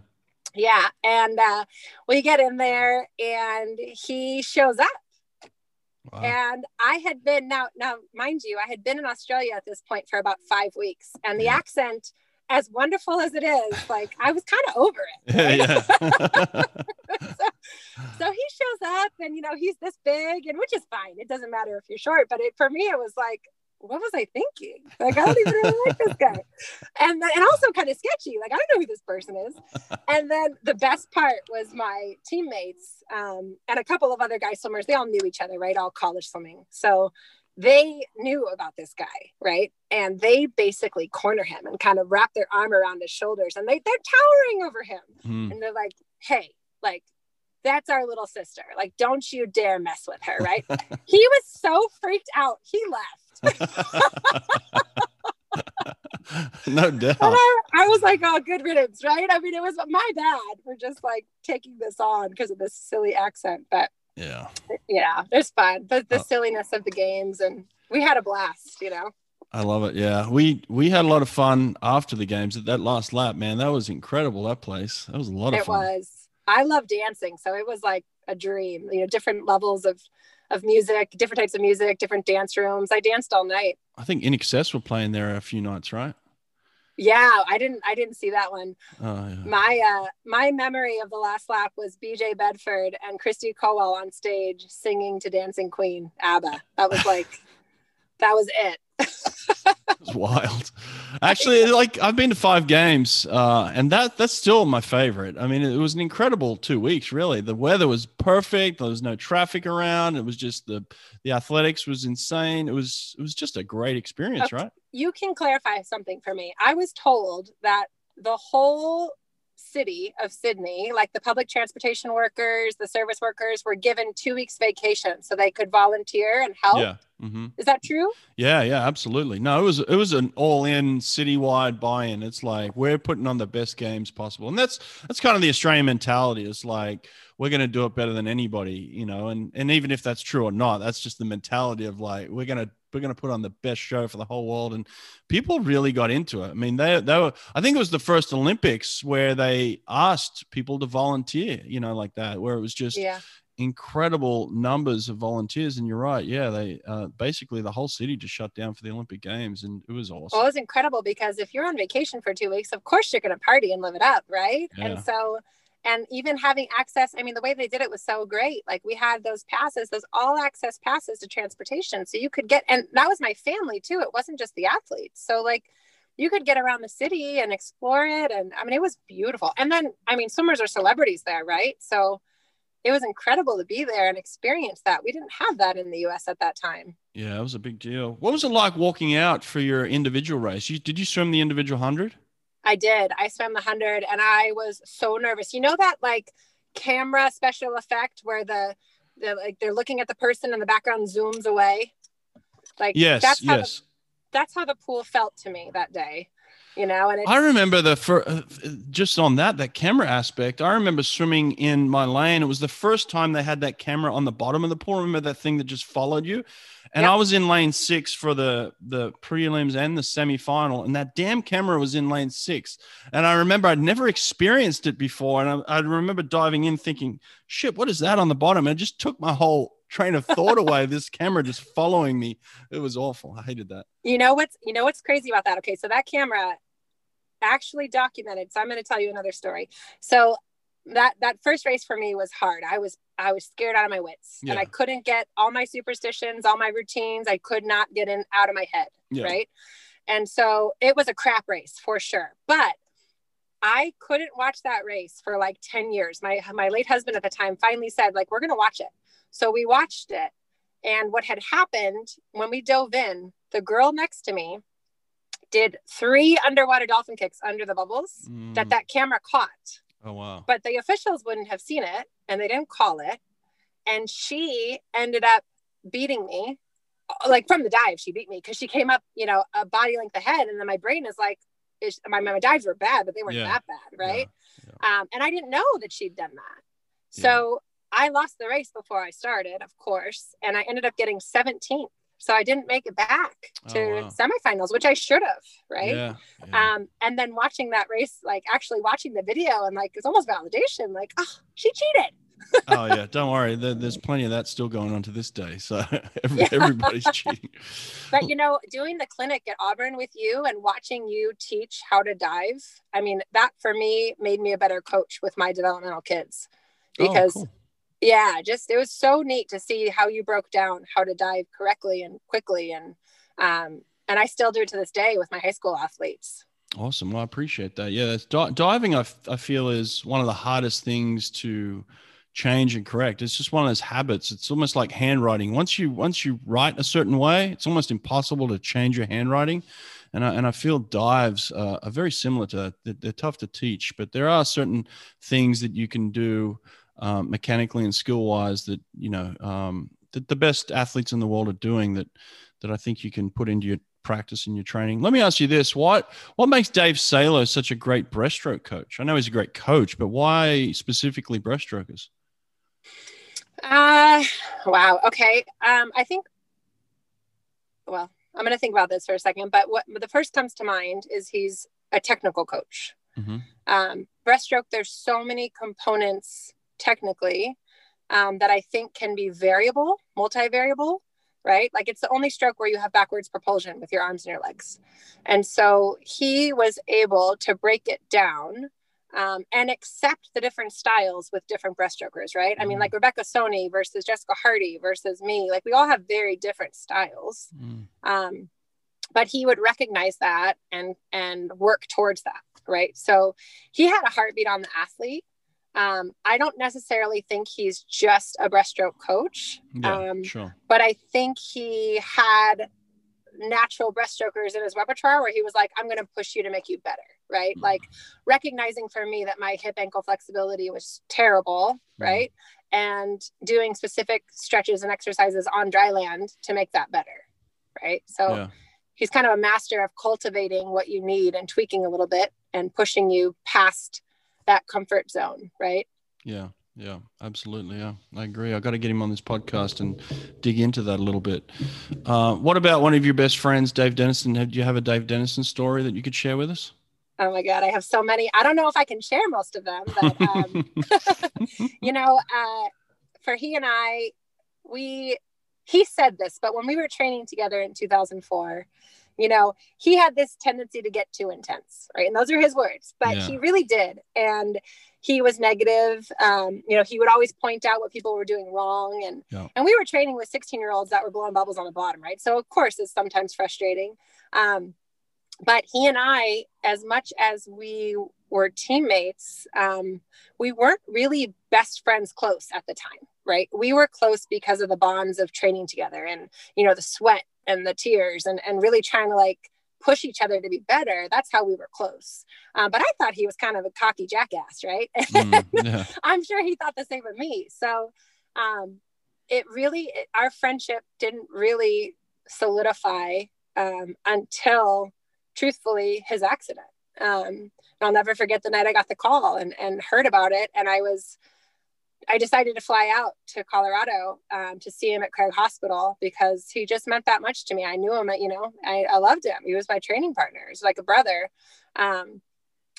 Yeah, and uh, we get in there, and he shows up. Wow. And I had been now, now, mind you, I had been in Australia at this point for about five weeks, and the Yeah. accent, as wonderful as it is, like I was kind of over it. Yeah. yeah. So he shows up, and you know he's this big, and which is fine. It doesn't matter if you're short, but it for me it was like, what was I thinking? Like I don't even really like this guy, and then, and also kind of sketchy. Like I don't know who this person is. And then the best part was my teammates um, and a couple of other guy swimmers. They all knew each other, right? All college swimming, so they knew about this guy, right? And they basically corner him and kind of wrap their arm around his shoulders, and they they're towering over him Hmm. and they're like, hey, like, that's our little sister. Like, don't you dare mess with her, right? he was so freaked out. He left. no doubt. I, I was like, oh, good riddance, right? I mean, it was my bad for just like taking this on because of this silly accent. But Yeah. Yeah, it's fun. The, the Oh. silliness of the games, and we had a blast. You know. I love it. Yeah, we we had a lot of fun after the games. That last lap, man, that was incredible. That place, that was a lot of it fun. It was i love dancing so it was like a dream you know different levels of of music different types of music different dance rooms. I danced all night. I think INXS were playing there a few nights, right? yeah i didn't i didn't see that one. Oh yeah. my uh my memory of the last lap was bj bedford and Kristy Kowal on stage singing to dancing queen abba. That was like that was it It was wild. Actually, like I've been to five games, uh, and that that's still my favorite. I mean, it was an incredible two weeks. Really, the weather was perfect. There was no traffic around. It was just the the athletics was insane. It was it was just a great experience, Okay. right? you can clarify something for me. I was told that the whole city of Sydney, like the public transportation workers, the service workers, were given two weeks vacation so they could volunteer and help. Yeah. hmm Is that true? Yeah, yeah, absolutely. No, it was it was an all-in citywide buy-in. It's like we're putting on the best games possible, and that's that's kind of the Australian mentality. It's like we're going to do it better than anybody, you know. And and even if that's true or not, that's just the mentality of like we're gonna we're gonna put on the best show for the whole world. And people really got into it. I mean, they they were. I think it was the first Olympics where they asked people to volunteer, you know, like that, where it was just Yeah. incredible numbers of volunteers and you're right yeah they uh, basically the whole city just shut down for the olympic games and it was awesome Well, it was incredible because if you're on vacation for two weeks, of course you're going to party and live it up, right? Yeah. And so, and even having access, I mean, the way they did it was so great. Like we had those passes, those all access passes to transportation. So you could get, and that was my family too. It wasn't just the athletes. So, like, you could get around the city and explore it. And I mean, it was beautiful. And then, I mean, swimmers are celebrities there, right? So it was incredible to be there and experience that. We didn't have that in the US at that time. yeah it was a big deal what was it like walking out for your individual race you, did you swim the individual 100 I did. I swam the hundred and I was so nervous. You know that like camera special effect where the the like they're looking at the person and the background zooms away. Like yes that's how yes the, that's how the pool felt to me that day. You know, and it, I remember the uh, just on that that camera aspect. I remember swimming in my lane. It was the first time they had that camera on the bottom of the pool. Remember that thing that just followed you? And Yep. I was in lane six for the the prelims and the semifinal, and that damn camera was in lane six. And I remember I'd never experienced it before, and I, I remember diving in thinking, "Shit, what is that on the bottom?" And it just took my whole train of thought away. This camera just following me. It was awful. I hated that. you know what's you know what's crazy about that? Okay, so that camera actually documented. So I'm going to tell you another story. So that that first race for me was hard. I was I was scared out of my wits, Yeah. and I couldn't get all my superstitions, all my routines. I could not get in out of my head. Yeah. right? And so it was a crap race for sure. But I couldn't watch that race for like 10 years. My my late husband at the time finally said like we're going to watch it. So we watched it. And what had happened when we dove in, the girl next to me did three underwater dolphin kicks under the bubbles that Mm. that camera caught. Oh wow. But the officials wouldn't have seen it and they didn't call it. And she ended up beating me like from the dive. She beat me because she came up, you know, a body length ahead. And then my brain is like, is, my, my dives were bad, but they weren't Yeah. that bad. Right. Yeah, Um, and I didn't know that she'd done that. So I lost the race before I started, of course. And I ended up getting 17th. So I didn't make it back to Oh, wow. semifinals, which I should have. Right. Yeah. yeah. Um, and then watching that race, like actually watching the video and like it's almost validation, like, oh, she cheated. oh yeah, don't worry. There's plenty of that still going on to this day. So every, Yeah. everybody's cheating. But you know, doing the clinic at Auburn with you and watching you teach how to dive, I mean, that for me made me a better coach with my developmental kids. Oh, Because cool. Yeah, just it was so neat to see how you broke down how to dive correctly and quickly and um and I still do it to this day with my high school athletes. Awesome. Well, I appreciate that. Yeah, that's, di- diving, I, f- I feel, is one of the hardest things to change and correct. It's just one of those habits. It's almost like handwriting. Once you once you write a certain way, it's almost impossible to change your handwriting. And I, and I feel dives uh, are very similar to that. They're, they're tough to teach, but there are certain things that you can do um, mechanically and skill wise that you know um, that the best athletes in the world are doing that that I think you can put into your practice and your training. Let me ask you this: what what makes Dave Salo such a great breaststroke coach? I know he's a great coach, but why specifically breaststrokers? Uh Wow. Okay. Um, I think. Well, I'm going to think about this for a second, but what the first comes to mind is he's a technical coach. Mm-hmm. Um, breaststroke, there's so many components technically um, that I think can be variable, multivariable, right? Like it's the only stroke where you have backwards propulsion with your arms and your legs. And so he was able to break it down um, and accept the different styles with different breaststrokers, right? I mean, like mm. Rebecca Soni versus Jessica Hardy versus me, like we all have very different styles. Mm. Um, but he would recognize that and and work towards that, right? So he had a heartbeat on the athlete. Um, I don't necessarily think he's just a breaststroke coach, yeah, um, sure. but I think he had natural breaststrokers in his repertoire where he was like, I'm going to push you to make you better right? Mm. Like recognizing for me that my hip ankle flexibility was terrible, mm. right? And doing specific stretches and exercises on dry land to make that better, right? So yeah. he's kind of a master of cultivating what you need and tweaking a little bit and pushing you past that comfort zone, right? Yeah. Yeah, absolutely. Yeah, I agree. I got to get him on this podcast and dig into that a little bit. Uh, what about one of your best friends, Dave Denniston? Do you have a Dave Denniston story that you could share with us? Oh my God, I have so many. I don't know if I can share most of them, but um, you know, uh, for he and I, we, he said this, but when we were training together in 2004, you know, he had this tendency to get too intense, right? And those are his words, but yeah. he really did. And he was negative. Um, you know, he would always point out what people were doing wrong. And, yeah. and we were training with 16 year olds that were blowing bubbles on the bottom, right? So of course it's sometimes frustrating. Um, but he and I, as much as we were teammates, um, we weren't really best friends close at the time, right? We were close because of the bonds of training together and, you know, the sweat and the tears and, and really trying to like push each other to be better. That's how we were close. Um, but I thought he was kind of a cocky jackass, right? Mm, yeah. I'm sure he thought the same of me. So um, it really, it, our friendship didn't really solidify um, until truthfully his accident. Um, I'll never forget the night I got the call and, and heard about it. And I was, I decided to fly out to Colorado um, to see him at Craig Hospital because he just meant that much to me. I knew him, you know, I, I loved him. He was my training partner. He was like a brother. Um,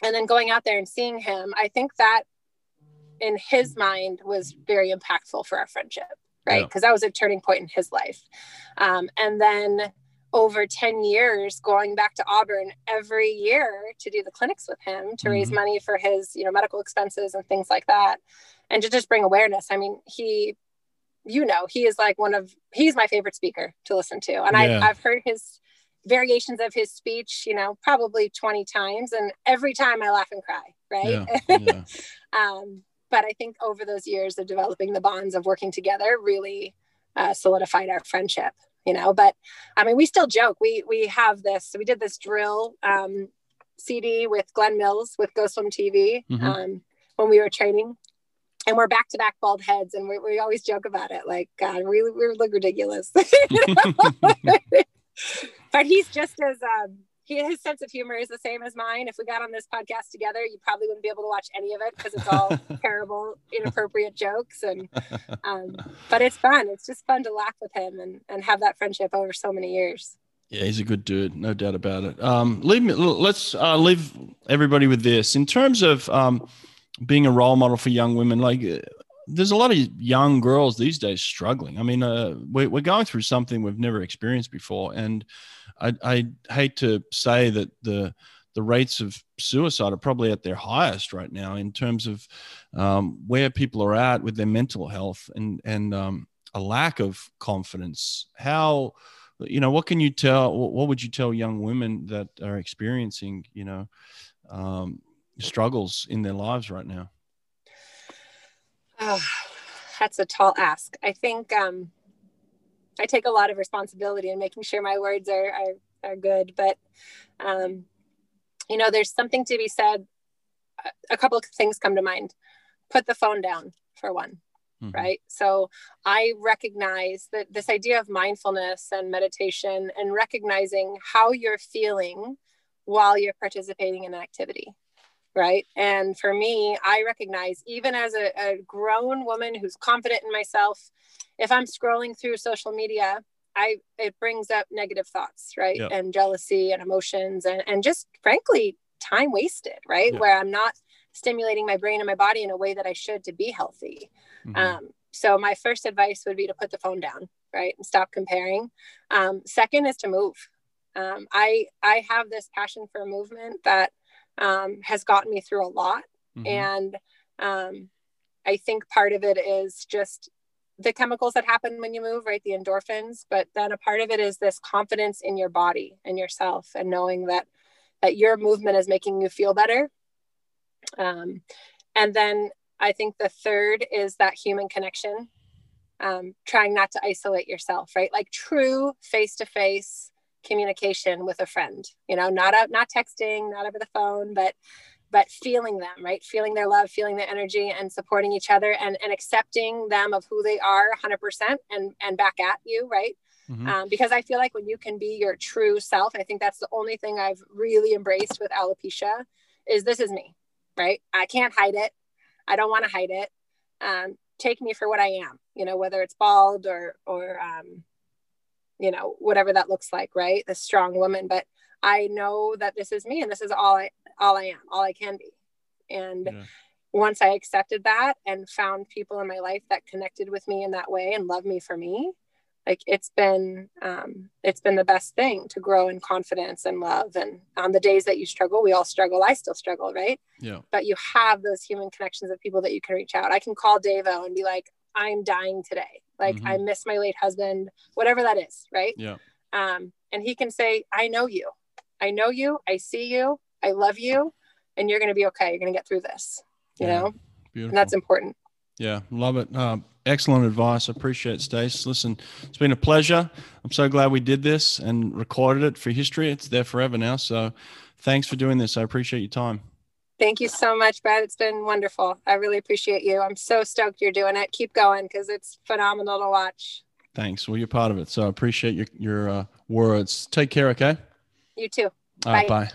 and then going out there and seeing him, I think that in his mind was very impactful for our friendship, right? Because yeah. that was a turning point in his life. Um, and then over 10 years going back to Auburn every year to do the clinics with him to mm-hmm. raise money for his, you know, medical expenses and things like that. And to just bring awareness. I mean, he, you know, he is like one of, he's my favorite speaker to listen to. And yeah. I, I've heard his variations of his speech, you know, probably 20 times. And every time I laugh and cry, right? Yeah. Yeah. um, but I think over those years of developing the bonds of working together really uh, solidified our friendship you know but i mean we still joke we we have this we did this drill um, cd with glenn mills with go swim tv mm-hmm. um, when we were training and we're back to back bald heads and we, we always joke about it like god we, we look ridiculous but he's just as um, he, his sense of humor is the same as mine. If we got on this podcast together, you probably wouldn't be able to watch any of it because it's all terrible, inappropriate jokes. And um, but it's fun. It's just fun to laugh with him and and have that friendship over so many years. Yeah, he's a good dude, no doubt about it. Um, leave me. Let's uh, leave everybody with this in terms of um, being a role model for young women. Like, uh, there's a lot of young girls these days struggling. I mean, uh, we're, we're going through something we've never experienced before, and I, I hate to say that the the rates of suicide are probably at their highest right now in terms of um, where people are at with their mental health and and um, a lack of confidence. How you know what can you tell? What would you tell young women that are experiencing you know um, struggles in their lives right now? Oh, that's a tall ask. I think um, I take a lot of responsibility in making sure my words are are, are good. But um, you know, there's something to be said. A couple of things come to mind. Put the phone down for one. Mm-hmm. Right. So I recognize that this idea of mindfulness and meditation and recognizing how you're feeling while you're participating in an activity right and for me i recognize even as a, a, grown woman who's confident in myself if I'm scrolling through social media, I it brings up negative thoughts, right? Yep. And jealousy and emotions and and just frankly time wasted, right? Yep. Where I'm not stimulating my brain and my body in a way that I should to be healthy. Mhm. Um, so my first advice would be to put the phone down, right, and stop comparing. Um, second is to move. Um, I I have this passion for movement that um, has gotten me through a lot, Mhm. and um, I think part of it is just the chemicals that happen when you move, right, the endorphins. But then a part of it is this confidence in your body and yourself, and knowing that that your movement is making you feel better. Um, and then I think the third is that human connection, um, trying not to isolate yourself, right? Like true face to face communication with a friend, you know, not out, not texting, not over the phone, but but feeling them, right? Feeling their love, feeling their energy, and supporting each other, and and accepting them of who they are, 100%, and and back at you, right? Mhm. um, because I feel like when you can be your true self, I think that's the only thing I've really embraced with alopecia is this is me, right? I can't hide it. I don't want to hide it. Um, take me for what I am, you know, whether it's bald or, or, um, you know, whatever that looks like, right? The strong woman, but I know that this is me and this is all I, all I am, all I can be. And Yeah. once I accepted that and found people in my life that connected with me in that way and loved me for me, like it's been um, it's been the best thing to grow in confidence and love and on the days that you struggle we all struggle i still struggle right Yeah. but you have those human connections of people that you can reach out i can call davo and be like i'm dying today like Mhm. i miss my late husband whatever that is right Yeah. um, and he can say i know you i know you i see you i love you and you're going to be okay you're going to get through this you Yeah. know Beautiful. and that's important Yeah, love it. Uh, excellent advice. I appreciate it, Stace. Listen, it's been a pleasure. I'm so glad we did this and recorded it for history. It's there forever now. So thanks for doing this. I appreciate your time. Thank you so much, Brad. It's been wonderful. I really appreciate you. I'm so stoked you're doing it. Keep going because it's phenomenal to watch. Thanks. Well, you're part of it. So I appreciate your, your uh, words. Take care, okay? You too. All right, Bye. bye.